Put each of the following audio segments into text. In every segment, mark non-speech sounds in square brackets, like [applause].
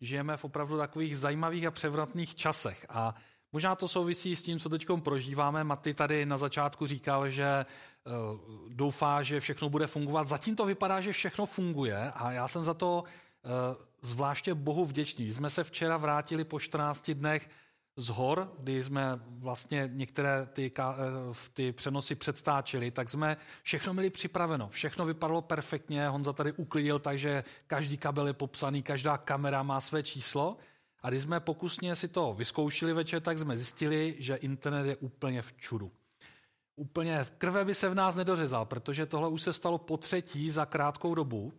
žijeme v opravdu takových zajímavých a převratných časech. A možná to souvisí s tím, co teď prožíváme. Maty tady na začátku říkal, že uh, doufá, že všechno bude fungovat. Zatím to vypadá, že všechno funguje a já jsem za to uh, zvláště Bohu vděčný. Jsme se včera vrátili po 14 dnech z hor, kdy jsme vlastně některé ty, eh, ty přenosy předtáčeli, tak jsme všechno měli připraveno. Všechno vypadalo perfektně, Honza tady uklidil, takže každý kabel je popsaný, každá kamera má své číslo. A když jsme pokusně si to vyzkoušeli večer, tak jsme zjistili, že internet je úplně v čudu. Úplně krve by se v nás nedořezal, protože tohle už se stalo po třetí za krátkou dobu.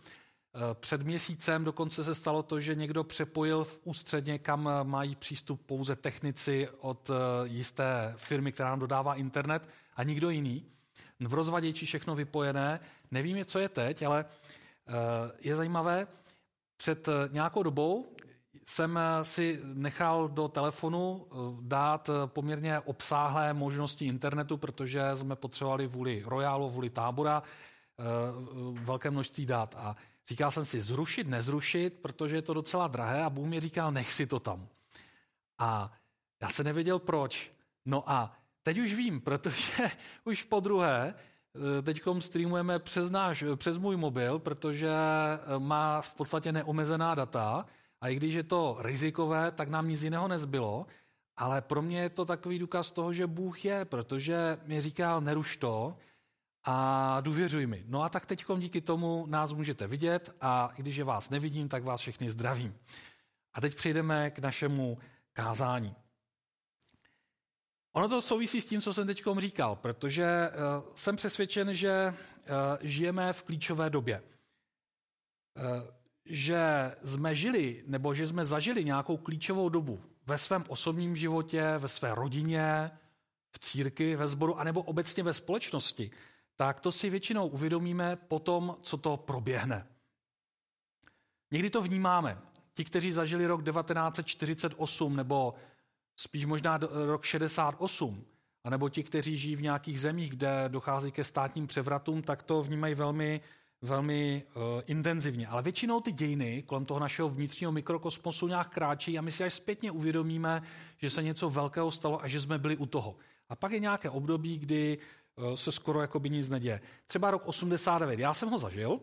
Eh, před měsícem dokonce se stalo to, že někdo přepojil v ústředně, kam eh, mají přístup pouze technici od eh, jisté firmy, která nám dodává internet a nikdo jiný. V rozvaděči všechno vypojené. Nevím, co je teď, ale je zajímavé, před nějakou dobou jsem si nechal do telefonu dát poměrně obsáhlé možnosti internetu, protože jsme potřebovali vůli rojálu, vůli tábora, velké množství dát. A Říkal jsem si, zrušit, nezrušit, protože je to docela drahé a Bůh mi říkal, nech si to tam. A já se nevěděl proč. No a teď už vím, protože [laughs] už po druhé eh, teď streamujeme přes, náš, přes můj mobil, protože eh, má v podstatě neomezená data a i když je to rizikové, tak nám nic jiného nezbylo, ale pro mě je to takový důkaz toho, že Bůh je, protože mi říkal, neruš to, a důvěřuj mi. No a tak teď díky tomu nás můžete vidět a i když je vás nevidím, tak vás všechny zdravím. A teď přejdeme k našemu kázání. Ono to souvisí s tím, co jsem teď říkal, protože uh, jsem přesvědčen, že uh, žijeme v klíčové době. Uh, že jsme žili, nebo že jsme zažili nějakou klíčovou dobu ve svém osobním životě, ve své rodině, v církvi, ve sboru, anebo obecně ve společnosti, tak to si většinou uvědomíme po tom, co to proběhne. Někdy to vnímáme. Ti, kteří zažili rok 1948 nebo spíš možná rok 68, anebo ti, kteří žijí v nějakých zemích, kde dochází ke státním převratům, tak to vnímají velmi, velmi uh, intenzivně. Ale většinou ty dějiny kolem toho našeho vnitřního mikrokosmosu nějak kráčí a my si až zpětně uvědomíme, že se něco velkého stalo a že jsme byli u toho. A pak je nějaké období, kdy se skoro jako by nic neděje. Třeba rok 89, já jsem ho zažil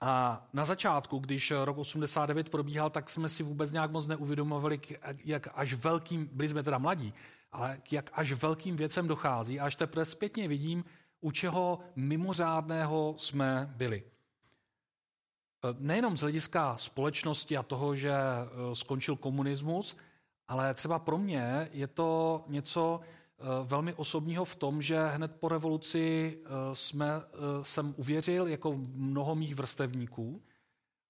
a na začátku, když rok 89 probíhal, tak jsme si vůbec nějak moc neuvědomovali, jak až velkým, byli jsme teda mladí, ale jak až velkým věcem dochází. A až teprve zpětně vidím, u čeho mimořádného jsme byli. Eh, nejenom z hlediska společnosti a toho, že eh, skončil komunismus, ale třeba pro mě je to něco, Eh, velmi osobního v tom, že hned po revoluci eh, jsme, eh, jsem uvěřil jako mnoho mých vrstevníků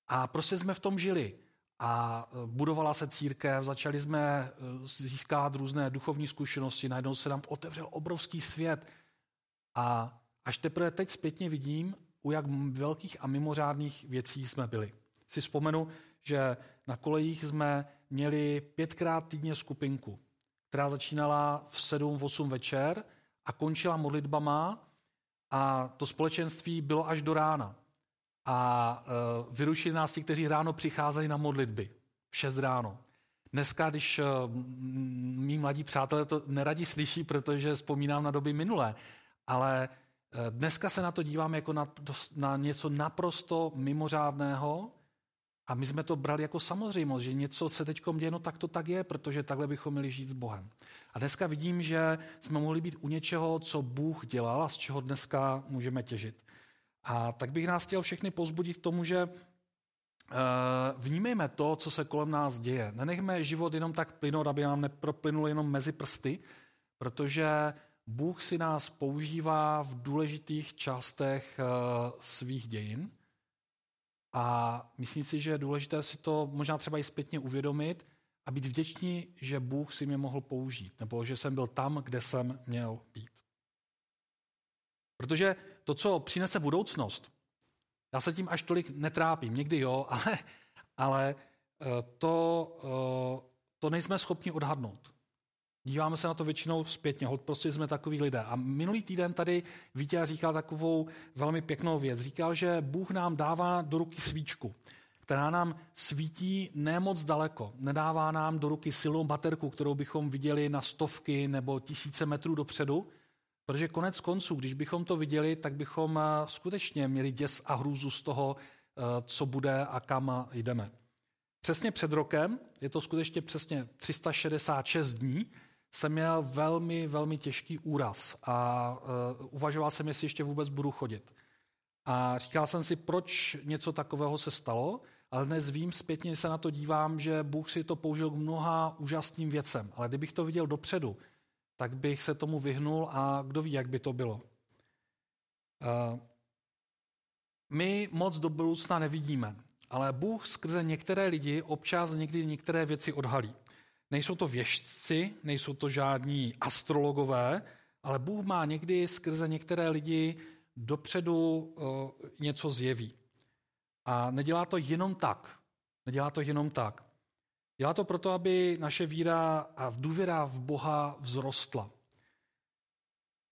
a prostě jsme v tom žili. A budovala se církev, začali jsme získávat různé duchovní zkušenosti, najednou se nám otevřel obrovský svět. A až teprve teď zpětně vidím, u jak velkých a mimořádných věcí jsme byli. Si vzpomenu, že na kolejích jsme měli pětkrát týdně skupinku která začínala v 7-8 večer a končila modlitbama a to společenství bylo až do rána. A uh, vyrušili nás ti, kteří ráno přicházeli na modlitby. V 6 ráno. Dneska, když uh, mý mladí přátelé to neradi slyší, protože vzpomínám na doby minulé, ale uh, dneska se na to dívám jako na, na něco naprosto mimořádného, a my jsme to brali jako samozřejmost, že něco se teď děje, no tak to tak je, protože takhle bychom měli žít s Bohem. A dneska vidím, že jsme mohli být u něčeho, co Bůh dělal a z čeho dneska můžeme těžit. A tak bych nás chtěl všechny pozbudit k tomu, že uh, vnímejme to, co se kolem nás děje. Nenechme život jenom tak plynout, aby nám neproplynul jenom mezi prsty, protože Bůh si nás používá v důležitých částech uh, svých dějin a myslím si, že je důležité si to možná třeba i zpětně uvědomit a být vděční, že Bůh si mě mohl použít, nebo že jsem byl tam, kde jsem měl být. Protože to, co přinese budoucnost, já se tím až tolik netrápím, někdy jo, [laughs] ale, ale eh, to, eh, to nejsme schopni odhadnout. Díváme se na to většinou zpětně, hod prostě jsme takový lidé. A minulý týden tady Vítě říkal takovou velmi pěknou věc. Říkal, že Bůh nám dává do ruky svíčku, která nám svítí nemoc daleko. Nedává nám do ruky silnou baterku, kterou bychom viděli na stovky nebo tisíce metrů dopředu, protože konec konců, když bychom to viděli, tak bychom eh, skutečně měli děs a hrůzu z toho, eh, co bude a kam jdeme. Přesně před rokem, je to skutečně přesně 366 dní, jsem měl velmi, velmi těžký úraz a uh, uvažoval jsem, jestli ještě vůbec budu chodit. A říkal jsem si, proč něco takového se stalo, ale dnes vím, zpětně se na to dívám, že Bůh si to použil k mnoha úžasným věcem. Ale kdybych to viděl dopředu, tak bych se tomu vyhnul a kdo ví, jak by to bylo. Uh, my moc do budoucna nevidíme, ale Bůh skrze některé lidi občas někdy některé věci odhalí. Nejsou to věžci, nejsou to žádní astrologové, ale Bůh má někdy skrze některé lidi dopředu uh, něco zjeví. A nedělá to jenom tak. Nedělá to jenom tak. Dělá to proto, aby naše víra a důvěra v Boha vzrostla.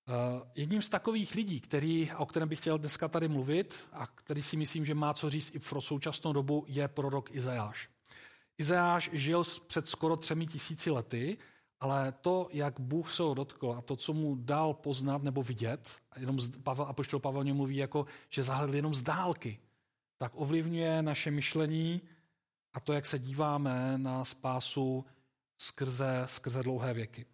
Uh, jedním z takových lidí, který, o kterém bych chtěl dneska tady mluvit a který si myslím, že má co říct i pro současnou dobu, je prorok Izajáš. Izajáš žil před skoro třemi tisíci lety, ale to, jak Bůh se ho dotkl a to, co mu dal poznat nebo vidět, jenom Pavel, apoštol Pavel mluví jako, že zahledl jenom z dálky, tak ovlivňuje naše myšlení a to, jak se díváme na spásu skrze, skrze dlouhé věky.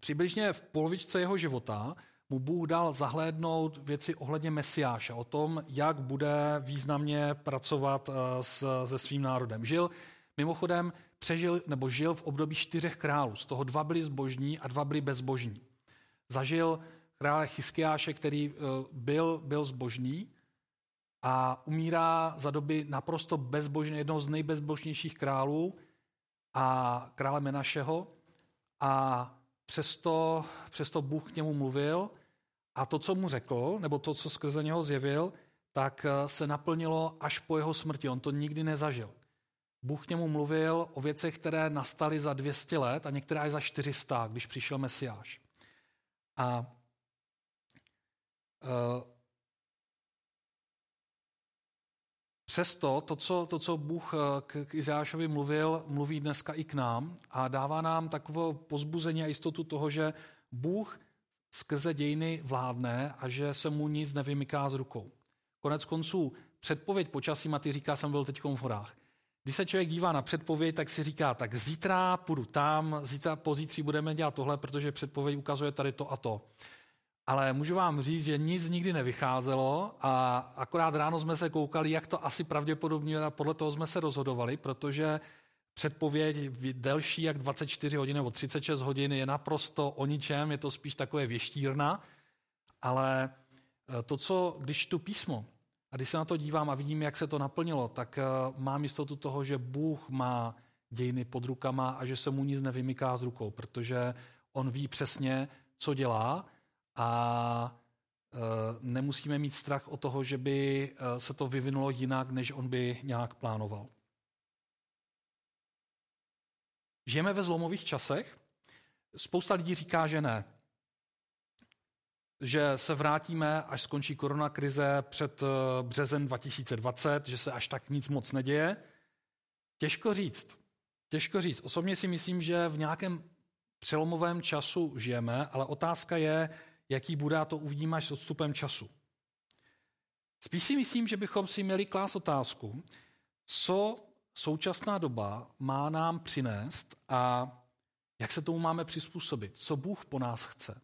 Přibližně v polovičce jeho života mu Bůh dal zahlédnout věci ohledně Mesiáše, o tom, jak bude významně pracovat eh, s, se svým národem. Žil, mimochodem, přežil nebo žil v období čtyřech králů. Z toho dva byli zbožní a dva byli bezbožní. Zažil krále Chyskiáše, který eh, byl, byl zbožný a umírá za doby naprosto bezbožné, jednoho z nejbezbožnějších králů a krále Menašeho. A přesto, přesto Bůh k němu mluvil a to, co mu řekl, nebo to, co skrze něho zjevil, tak eh, se naplnilo až po jeho smrti. On to nikdy nezažil. Bůh k němu mluvil o věcech, které nastaly za 200 let a některé až za 400, když přišel Mesiáš. A uh, Přesto to co, to, co Bůh eh, k, k Izášovi mluvil, mluví dneska i k nám a dává nám takové pozbuzení a jistotu toho, že Bůh skrze dějiny vládne a že se mu nic nevymyká z rukou. Konec konců předpověď počasí, Maty říká, jsem byl teď v horách. Když se člověk dívá na předpověď, tak si říká, tak zítra půjdu tam, zítra, pozítří budeme dělat tohle, protože předpověď ukazuje tady to a to. Ale můžu vám říct, že nic nikdy nevycházelo a akorát ráno jsme se koukali, jak to asi pravděpodobně a podle toho jsme se rozhodovali, protože předpověď delší jak 24 hodin nebo 36 hodin je naprosto o ničem, je to spíš takové věštírna, ale eh, to, co, když tu písmo a když se na to dívám a vidím, jak se to naplnilo, tak eh, mám jistotu toho, že Bůh má dějiny pod rukama a že se mu nic nevymyká z rukou, protože on ví přesně, co dělá a e, nemusíme mít strach o toho, že by se to vyvinulo jinak, než on by nějak plánoval. Žijeme ve zlomových časech. Spousta lidí říká, že ne. Že se vrátíme, až skončí koronakrize před e, březen 2020, že se až tak nic moc neděje. Těžko říct. Těžko říct. Osobně si myslím, že v nějakém přelomovém času žijeme, ale otázka je, jaký bude, to uvidíme až s odstupem času. Spíš si myslím, že bychom si měli klást otázku, co současná doba má nám přinést a jak se tomu máme přizpůsobit, co Bůh po nás chce.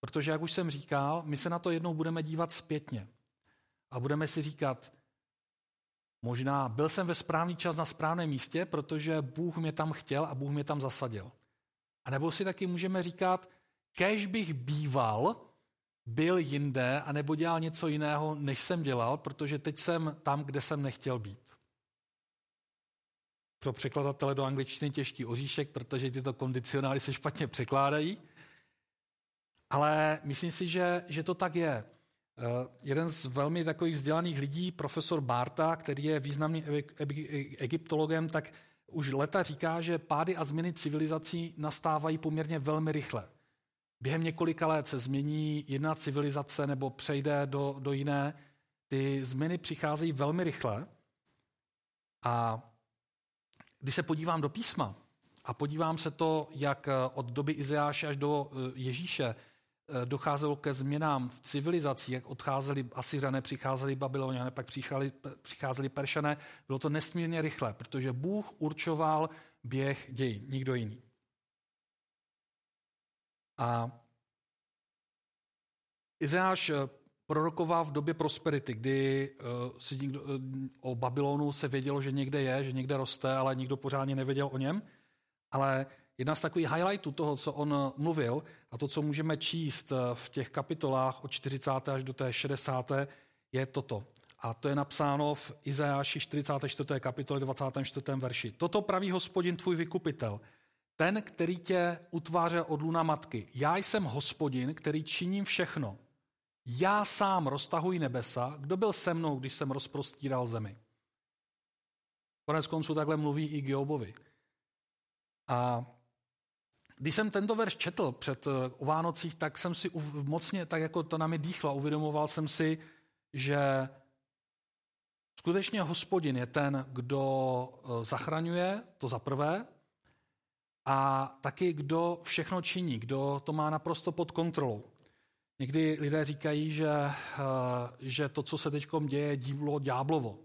Protože, jak už jsem říkal, my se na to jednou budeme dívat zpětně a budeme si říkat, možná byl jsem ve správný čas na správném místě, protože Bůh mě tam chtěl a Bůh mě tam zasadil. A nebo si taky můžeme říkat, kež bych býval, byl jinde, anebo dělal něco jiného, než jsem dělal, protože teď jsem tam, kde jsem nechtěl být. Pro překladatele do angličtiny těžký oříšek, protože tyto kondicionály se špatně překládají. Ale myslím si, že, že to tak je. Uh, jeden z velmi takových vzdělaných lidí, profesor Barta, který je významným egyptologem, tak už leta říká, že pády a změny civilizací nastávají poměrně velmi rychle. Během několika let se změní jedna civilizace nebo přejde do, do jiné. Ty změny přicházejí velmi rychle A když se podívám do písma a podívám se to, jak od doby Izeáše až do Ježíše docházelo ke změnám v civilizaci, jak odcházeli Asyřané, přicházeli Babyloniané, pak přicházeli, přicházeli Peršané, bylo to nesmírně rychle, protože Bůh určoval běh dějin, nikdo jiný. A Izeáš eh, prorokoval v době prosperity, kdy uh, si nikdo, uh, o Babylonu se vědělo, že někde je, že někde roste, ale nikdo pořádně nevěděl o něm. Ale jedna z takových highlightů toho, co on mluvil, a to, co můžeme číst v těch kapitolách od 40. až do té 60. je toto. A to je napsáno v Izajáši 44. kapitole 24. verši. Toto praví hospodin tvůj vykupitel, ten, který tě utvářel od luna matky. Já jsem hospodin, který činím všechno. Já sám roztahuji nebesa, kdo byl se mnou, když jsem rozprostíral zemi. Konec konců takhle mluví i Giobovi. A když jsem tento verš četl před o eh, Vánocích, tak jsem si mocně, tak jako to na mě dýchlo, uvědomoval jsem si, že skutečně hospodin je ten, kdo eh, zachraňuje, to za prvé, a taky kdo všechno činí, kdo to má naprosto pod kontrolou. Někdy lidé říkají, že, eh, že to, co se teď děje, dílo ďáblovo.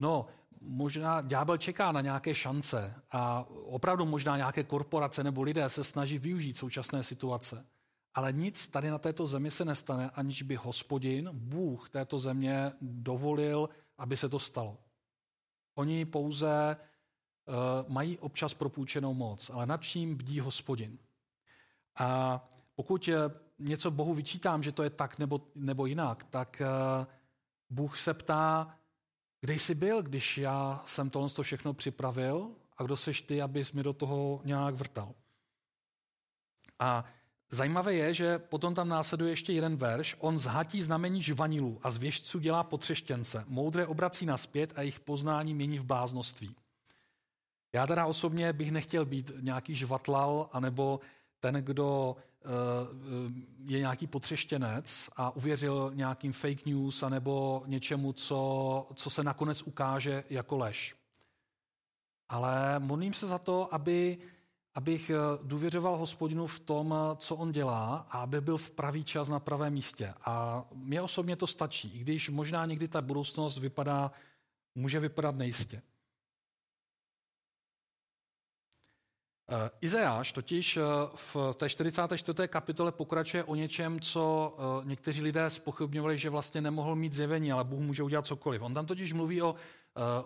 No, možná ďábel čeká na nějaké šance a opravdu možná nějaké korporace nebo lidé se snaží využít současné situace. Ale nic tady na této zemi se nestane, aniž by hospodin, Bůh této země dovolil, aby se to stalo. Oni pouze uh, mají občas propůjčenou moc, ale nad čím bdí hospodin. A pokud něco Bohu vyčítám, že to je tak nebo, nebo jinak, tak uh, Bůh se ptá, kde jsi byl, když já jsem tohle to všechno připravil a kdo seš ty, abys mi do toho nějak vrtal. A zajímavé je, že potom tam následuje ještě jeden verš. On zhatí znamení žvanilů a z věžců dělá potřeštěnce. Moudré obrací naspět a jejich poznání mění v bláznoství. Já teda osobně bych nechtěl být nějaký žvatlal, anebo ten, kdo eh, je nějaký potřeštěnec a uvěřil nějakým fake news anebo něčemu, co, co se nakonec ukáže jako lež. Ale modlím se za to, aby, abych eh, důvěřoval hospodinu v tom, co on dělá a aby byl v pravý čas na pravém místě. A mně osobně to stačí, i když možná někdy ta budoucnost vypadá, může vypadat nejistě. Izajáš totiž eh, v té 44. kapitole pokračuje o něčem, co eh, někteří lidé spochybňovali, že vlastně nemohl mít zjevení, ale Bůh může udělat cokoliv. On tam totiž mluví o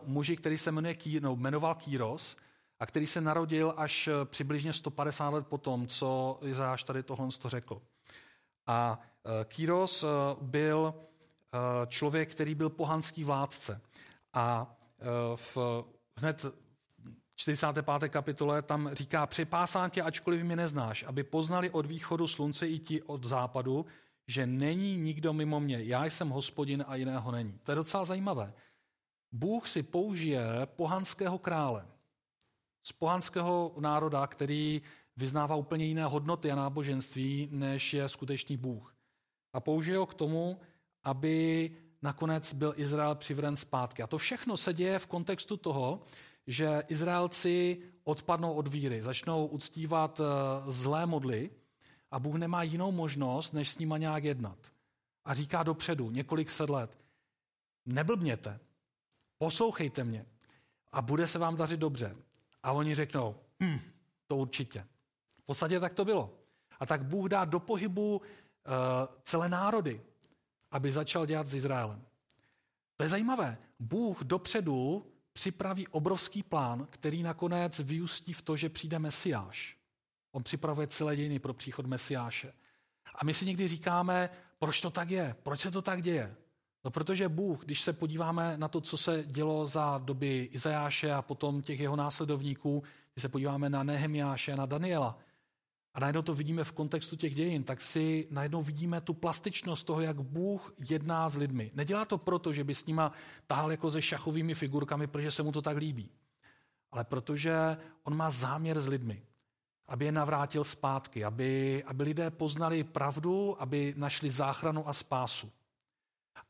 muži, který se jmenuje, no, jmenoval Kýros a který se narodil až přibližně 150 let potom, co Izajáš tady tohle řekl. A Kýros byl člověk, který byl pohanský vládce. A v, hned 45. kapitole tam říká, připásám tě, ačkoliv mě neznáš, aby poznali od východu slunce i ti od západu, že není nikdo mimo mě. Já jsem hospodin a jiného není. To je docela zajímavé. Bůh si použije pohanského krále z pohanského národa, který vyznává úplně jiné hodnoty a náboženství, než je skutečný Bůh. A použije ho k tomu, aby nakonec byl Izrael přivren zpátky. A to všechno se děje v kontextu toho, že Izraelci odpadnou od víry, začnou uctívat eh, zlé modly a Bůh nemá jinou možnost, než s nima nějak jednat. A říká dopředu, několik set let, neblbněte, poslouchejte mě a bude se vám dařit dobře. A oni řeknou, hm, to určitě. V podstatě tak to bylo. A tak Bůh dá do pohybu uh, celé národy, aby začal dělat s Izraelem. To je zajímavé. Bůh dopředu připraví obrovský plán, který nakonec vyústí v to, že přijde Mesiáš. On připravuje celé dějiny pro příchod Mesiáše. A my si někdy říkáme, proč to tak je, proč se to tak děje. No protože Bůh, když se podíváme na to, co se dělo za doby Izajáše a potom těch jeho následovníků, když se podíváme na Nehemiáše a na Daniela, a najednou to vidíme v kontextu těch dějin, tak si najednou vidíme tu plastičnost toho, jak Bůh jedná s lidmi. Nedělá to proto, že by s nima tahal jako se šachovými figurkami, protože se mu to tak líbí. Ale protože on má záměr s lidmi. Aby je navrátil zpátky, aby, aby lidé poznali pravdu, aby našli záchranu a spásu.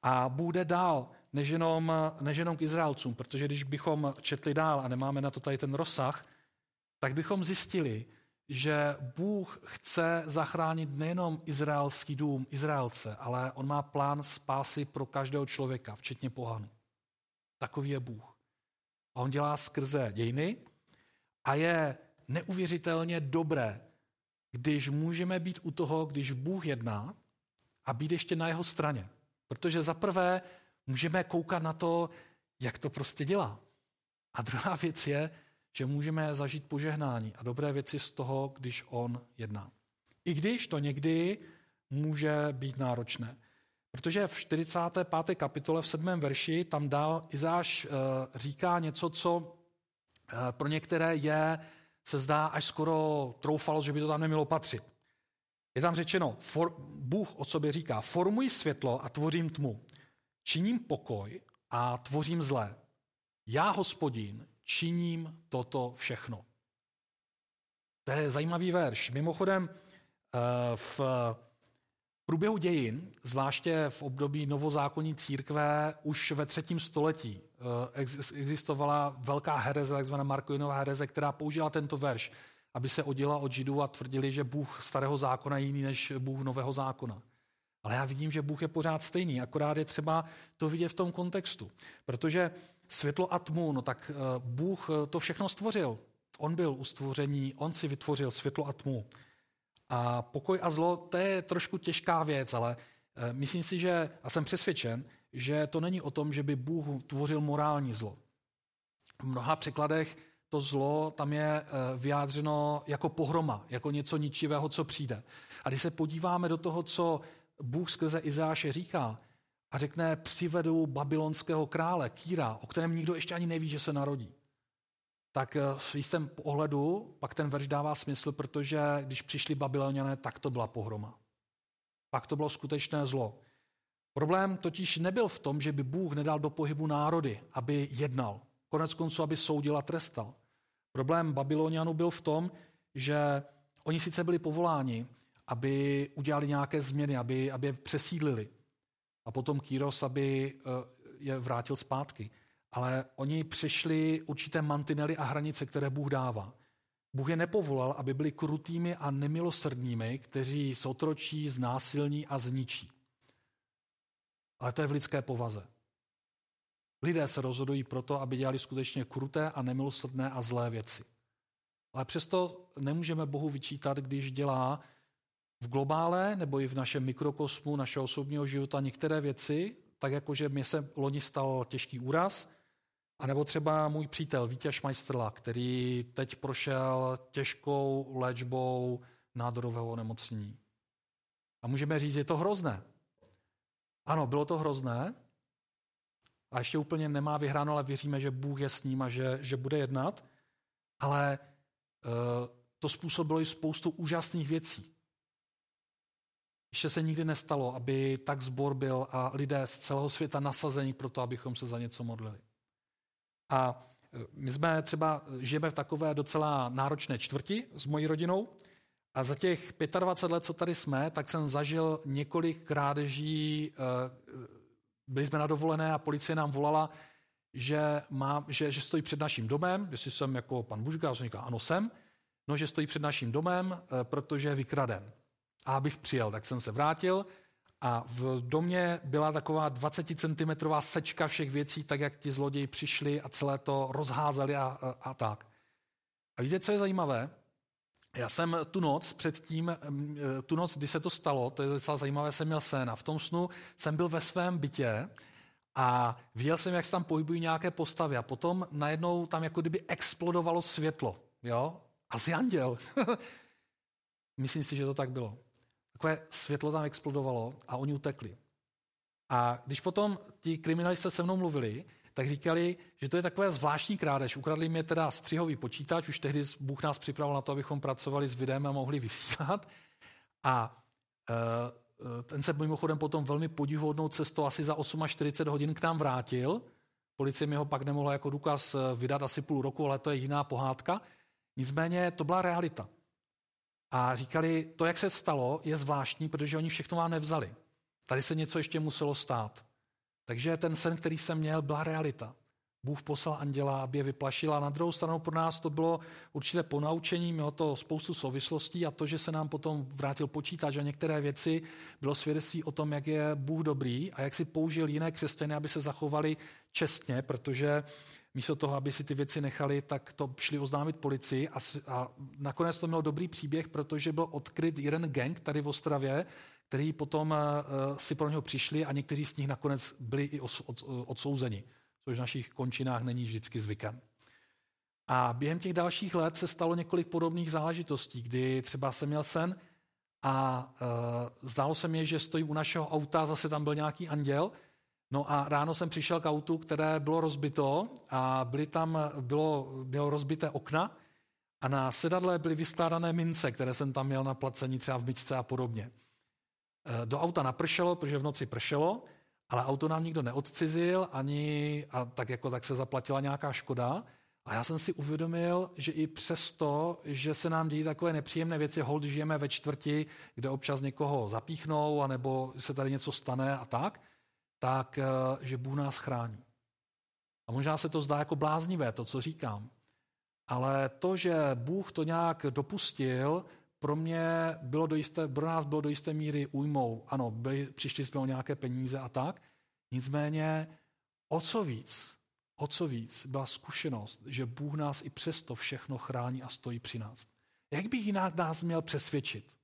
A bude dál než jenom, než jenom k Izraelcům, protože když bychom četli dál a nemáme na to tady ten rozsah, tak bychom zjistili, že Bůh chce zachránit nejenom izraelský dům, Izraelce, ale on má plán spásy pro každého člověka, včetně pohanu. Takový je Bůh. A on dělá skrze dějiny a je neuvěřitelně dobré, když můžeme být u toho, když Bůh jedná a být ještě na jeho straně. Protože za prvé můžeme koukat na to, jak to prostě dělá. A druhá věc je, že můžeme zažít požehnání a dobré věci z toho, když on jedná. I když to někdy může být náročné. Protože v 45. kapitole v 7. verši tam dál Izáš eh, říká něco, co eh, pro některé je, se zdá až skoro troufalo, že by to tam nemělo patřit. Je tam řečeno, for, Bůh o sobě říká, formuji světlo a tvořím tmu. Činím pokoj a tvořím zlé. Já, hospodin, činím toto všechno. To je zajímavý verš. Mimochodem, eh, v průběhu dějin, zvláště v období novozákonní církve, už ve třetím století eh, existovala velká hereze, takzvaná Markovinová hereze, která použila tento verš, aby se oddělila od židů a tvrdili, že Bůh starého zákona je jiný než Bůh nového zákona. Ale já vidím, že Bůh je pořád stejný, akorát je třeba to vidět v tom kontextu. Protože světlo a tmu, no tak eh, Bůh eh, to všechno stvořil. On byl u stvoření, on si vytvořil světlo a tmu. A pokoj a zlo, to je trošku těžká věc, ale eh, myslím si, že, a jsem přesvědčen, že to není o tom, že by Bůh tvořil morální zlo. V mnoha překladech to zlo tam je vyjádřeno jako pohroma, jako něco ničivého, co přijde. A když se podíváme do toho, co Bůh skrze Izáše říká a řekne, přivedu babylonského krále, Kýra, o kterém nikdo ještě ani neví, že se narodí. Tak eh, v jistém pohledu pak ten verš dává smysl, protože když přišli babyloniané, tak to byla pohroma. Pak to bylo skutečné zlo. Problém totiž nebyl v tom, že by Bůh nedal do pohybu národy, aby jednal. Konec konců, aby soudil a trestal. Problém Babylonianů byl v tom, že oni sice byli povoláni, aby udělali nějaké změny, aby, aby je přesídlili. A potom Kýros, aby eh, je vrátil zpátky. Ale oni přišli určité mantinely a hranice, které Bůh dává. Bůh je nepovolal, aby byli krutými a nemilosrdnými, kteří sotročí, znásilní a zničí. Ale to je v lidské povaze. Lidé se rozhodují proto, aby dělali skutečně kruté a nemilosrdné a zlé věci. Ale přesto nemůžeme Bohu vyčítat, když dělá v globále nebo i v našem mikrokosmu našeho osobního života některé věci, tak jako že mě se loni stal těžký úraz, anebo třeba můj přítel Vítěž Majstrla, který teď prošel těžkou léčbou nádorového onemocnění. A můžeme říct, je to hrozné. Ano, bylo to hrozné, a ještě úplně nemá vyhráno, ale věříme, že Bůh je s ním a že, že bude jednat. Ale e, to způsobilo i spoustu úžasných věcí. Ještě se nikdy nestalo, aby tak zbor byl a lidé z celého světa nasazení pro to, abychom se za něco modlili. A e, my jsme třeba, žijeme v takové docela náročné čtvrti s mojí rodinou a za těch 25 let, co tady jsme, tak jsem zažil několik krádeží, e, byli jsme na dovolené a policie nám volala, že, má, že, že stojí před naším domem, jestli jsem jako pan Bužka, já jsem říkal, ano jsem, no, že stojí před naším domem, e, protože je vykraden. A abych přijel, tak jsem se vrátil a v domě byla taková 20 cm sečka všech věcí, tak jak ti zloději přišli a celé to rozházeli a, a, a tak. A víte, co je zajímavé? Já jsem tu noc předtím, tu noc, kdy se to stalo, to je docela zajímavé, jsem měl sen a v tom snu jsem byl ve svém bytě a viděl jsem, jak se tam pohybují nějaké postavy a potom najednou tam jako kdyby explodovalo světlo. Jo? Asi anděl. [laughs] Myslím si, že to tak bylo takové světlo tam explodovalo a oni utekli. A když potom ti kriminalisté se mnou mluvili, tak říkali, že to je takové zvláštní krádež. Ukradli mi teda střihový počítač, už tehdy Bůh nás připravil na to, abychom pracovali s videem a mohli vysílat. A e, ten se mimochodem potom velmi podivuhodnou cestou asi za 48 hodin k nám vrátil. Policie mi ho pak nemohla jako důkaz vydat asi půl roku, ale to je jiná pohádka. Nicméně to byla realita. A říkali, to, jak se stalo, je zvláštní, protože oni všechno vám nevzali. Tady se něco ještě muselo stát. Takže ten sen, který jsem měl, byla realita. Bůh poslal anděla, aby je vyplašila. Na druhou stranu pro nás to bylo určité ponaučení, mělo to spoustu souvislostí a to, že se nám potom vrátil počítač a některé věci, bylo svědectví o tom, jak je Bůh dobrý a jak si použil jiné křesťany, aby se zachovali čestně, protože místo toho, aby si ty věci nechali, tak to šli oznámit policii a, a nakonec to mělo dobrý příběh, protože byl odkryt jeden gang tady v Ostravě, který potom uh, si pro něho přišli a někteří z nich nakonec byli i os, od, odsouzeni což v našich končinách není vždycky zvykem. A během těch dalších let se stalo několik podobných záležitostí, kdy třeba jsem měl sen a e, zdálo se mi, že stojím u našeho auta, zase tam byl nějaký anděl, No a ráno jsem přišel k autu, které bylo rozbito a byly tam, bylo, bylo rozbité okna a na sedadle byly vyskládané mince, které jsem tam měl na placení třeba v myčce a podobně. E, do auta napršelo, protože v noci pršelo ale auto nám nikdo neodcizil, ani a tak jako tak se zaplatila nějaká škoda. A já jsem si uvědomil, že i přesto, že se nám dějí takové nepříjemné věci, hold žijeme ve čtvrti, kde občas někoho zapíchnou, anebo se tady něco stane a tak, tak eh, že Bůh nás chrání. A možná se to zdá jako bláznivé, to, co říkám. Ale to, že Bůh to nějak dopustil, pro mě bylo do jisté, pro nás bylo do jisté míry újmou. Ano, byli, přišli jsme o nějaké peníze a tak. Nicméně o co víc, o co víc byla zkušenost, že Bůh nás i přesto všechno chrání a stojí při nás. Jak bych jinak nás měl přesvědčit?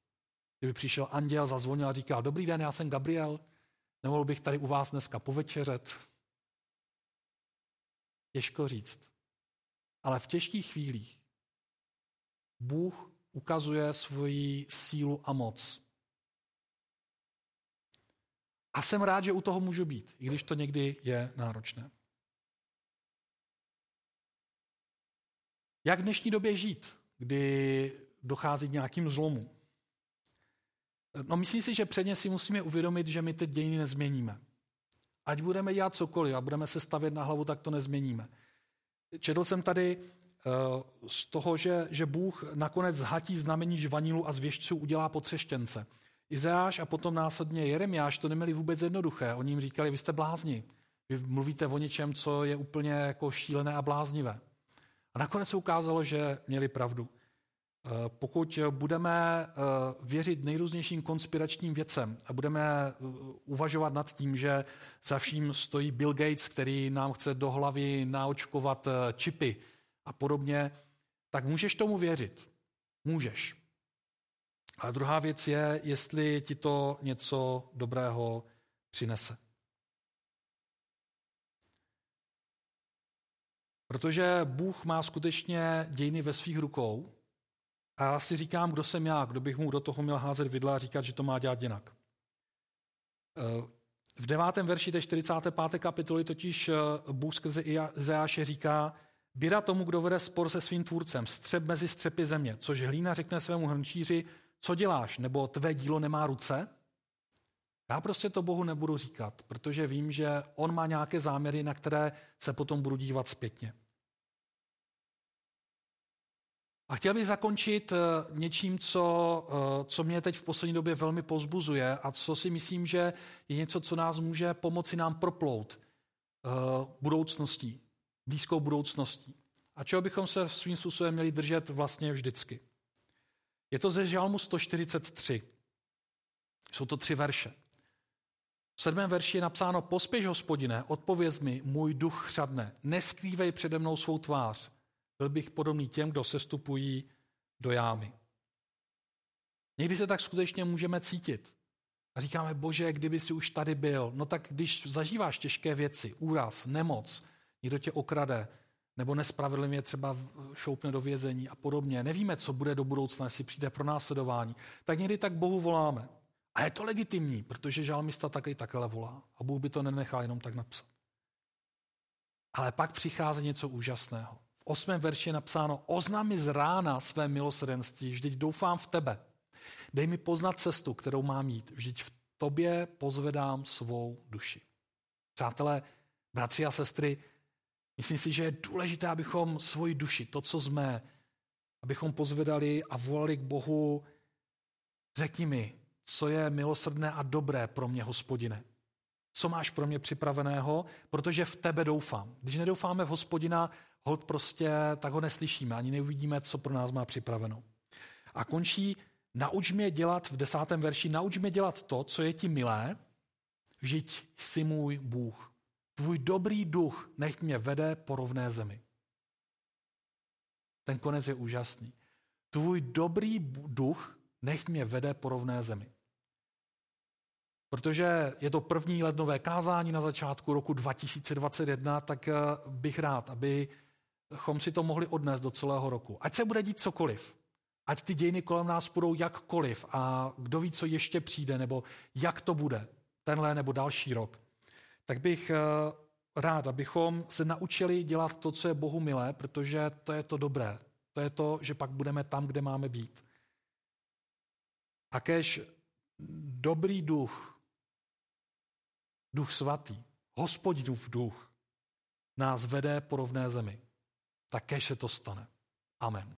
Kdyby přišel anděl, zazvonil a říkal, dobrý den, já jsem Gabriel, nemohl bych tady u vás dneska povečeřet? Těžko říct. Ale v těžkých chvílích Bůh ukazuje svoji sílu a moc. A jsem rád, že u toho můžu být, i když to někdy je náročné. Jak v dnešní době žít, kdy dochází k nějakým zlomům? No myslím si, že předně si musíme uvědomit, že my teď dějiny nezměníme. Ať budeme dělat cokoliv a budeme se stavět na hlavu, tak to nezměníme. Četl jsem tady Eh, z toho, že, že Bůh nakonec zhatí znamení žvanilu a zvěšťců udělá potřeštěnce. Izeáš a potom následně Jeremiáš to neměli vůbec jednoduché. Oni jim říkali, vy jste blázni. Vy mluvíte o něčem, co je úplně jako šílené a bláznivé. A nakonec se ukázalo, že měli pravdu. Eh, pokud budeme eh, věřit nejrůznějším konspiračním věcem a budeme uvažovat nad tím, že za vším stojí Bill Gates, který nám chce do hlavy naočkovat čipy, a podobně, tak můžeš tomu věřit. Můžeš. A druhá věc je, jestli ti to něco dobrého přinese. Protože Bůh má skutečně dějiny ve svých rukou a já si říkám, kdo jsem já, kdo bych mu do toho měl házet vidla a říkat, že to má dělat jinak. V devátém verši té 45. kapitoly totiž Bůh skrze Izeáše říká, Běda tomu, kdo vede spor se svým tvůrcem, střep mezi střepy země, což hlína řekne svému hrnčíři, co děláš, nebo tvé dílo nemá ruce? Já prostě to Bohu nebudu říkat, protože vím, že on má nějaké záměry, na které se potom budu dívat zpětně. A chtěl bych zakončit eh, něčím, co, eh, co mě teď v poslední době velmi pozbuzuje a co si myslím, že je něco, co nás může pomoci nám proplout eh, budoucností blízkou budoucností. A čeho bychom se svým způsobem měli držet vlastně vždycky. Je to ze Žalmu 143. Jsou to tři verše. V sedmém verši je napsáno, pospěš hospodine, odpověz mi, můj duch chřadne, neskrývej přede mnou svou tvář. Byl bych podobný těm, kdo sestupují do jámy. Někdy se tak skutečně můžeme cítit. A říkáme, bože, kdyby si už tady byl. No tak když zažíváš těžké věci, úraz, nemoc, někdo tě okrade, nebo nespravedlivě třeba šoupne do vězení a podobně. Nevíme, co bude do budoucna, jestli přijde pro následování. Tak někdy tak Bohu voláme. A je to legitimní, protože žalmista taky takhle volá. A Bůh by to nenechal jenom tak napsat. Ale pak přichází něco úžasného. Osmém verši je napsáno, oznám mi z rána své milosrdenství, vždyť doufám v tebe. Dej mi poznat cestu, kterou mám jít, vždyť v tobě pozvedám svou duši. Přátelé, bratři a sestry, Myslím si, že je důležité, abychom svoji duši, to, co jsme, abychom pozvedali a volali k Bohu, řekni mi, co je milosrdné a dobré pro mě, hospodine. co máš pro mě připraveného, protože v tebe doufám. Když nedoufáme v hospodina, hold prostě tak ho neslyšíme, ani neuvidíme, co pro nás má připraveno. A končí, nauč mě dělat, v desátém verši, nauč mě dělat to, co je ti milé, žiť si můj Bůh. Tvůj dobrý duch nech mě vede po rovné zemi. Ten konec je úžasný. Tvůj dobrý duch nech mě vede po rovné zemi. Protože je to první lednové kázání na začátku roku 2021, tak eh, bych rád, abychom si to mohli odnést do celého roku. Ať se bude dít cokoliv, ať ty dějiny kolem nás budou jakkoliv a kdo ví, co ještě přijde, nebo jak to bude, tenhle nebo další rok, tak bych eh, rád, abychom se naučili dělat to, co je Bohu milé, protože to je to dobré. To je to, že pak budeme tam, kde máme být. A kež dobrý duch, duch svatý, hospodinův duch, nás vede po rovné zemi. Tak kež se to stane. Amen.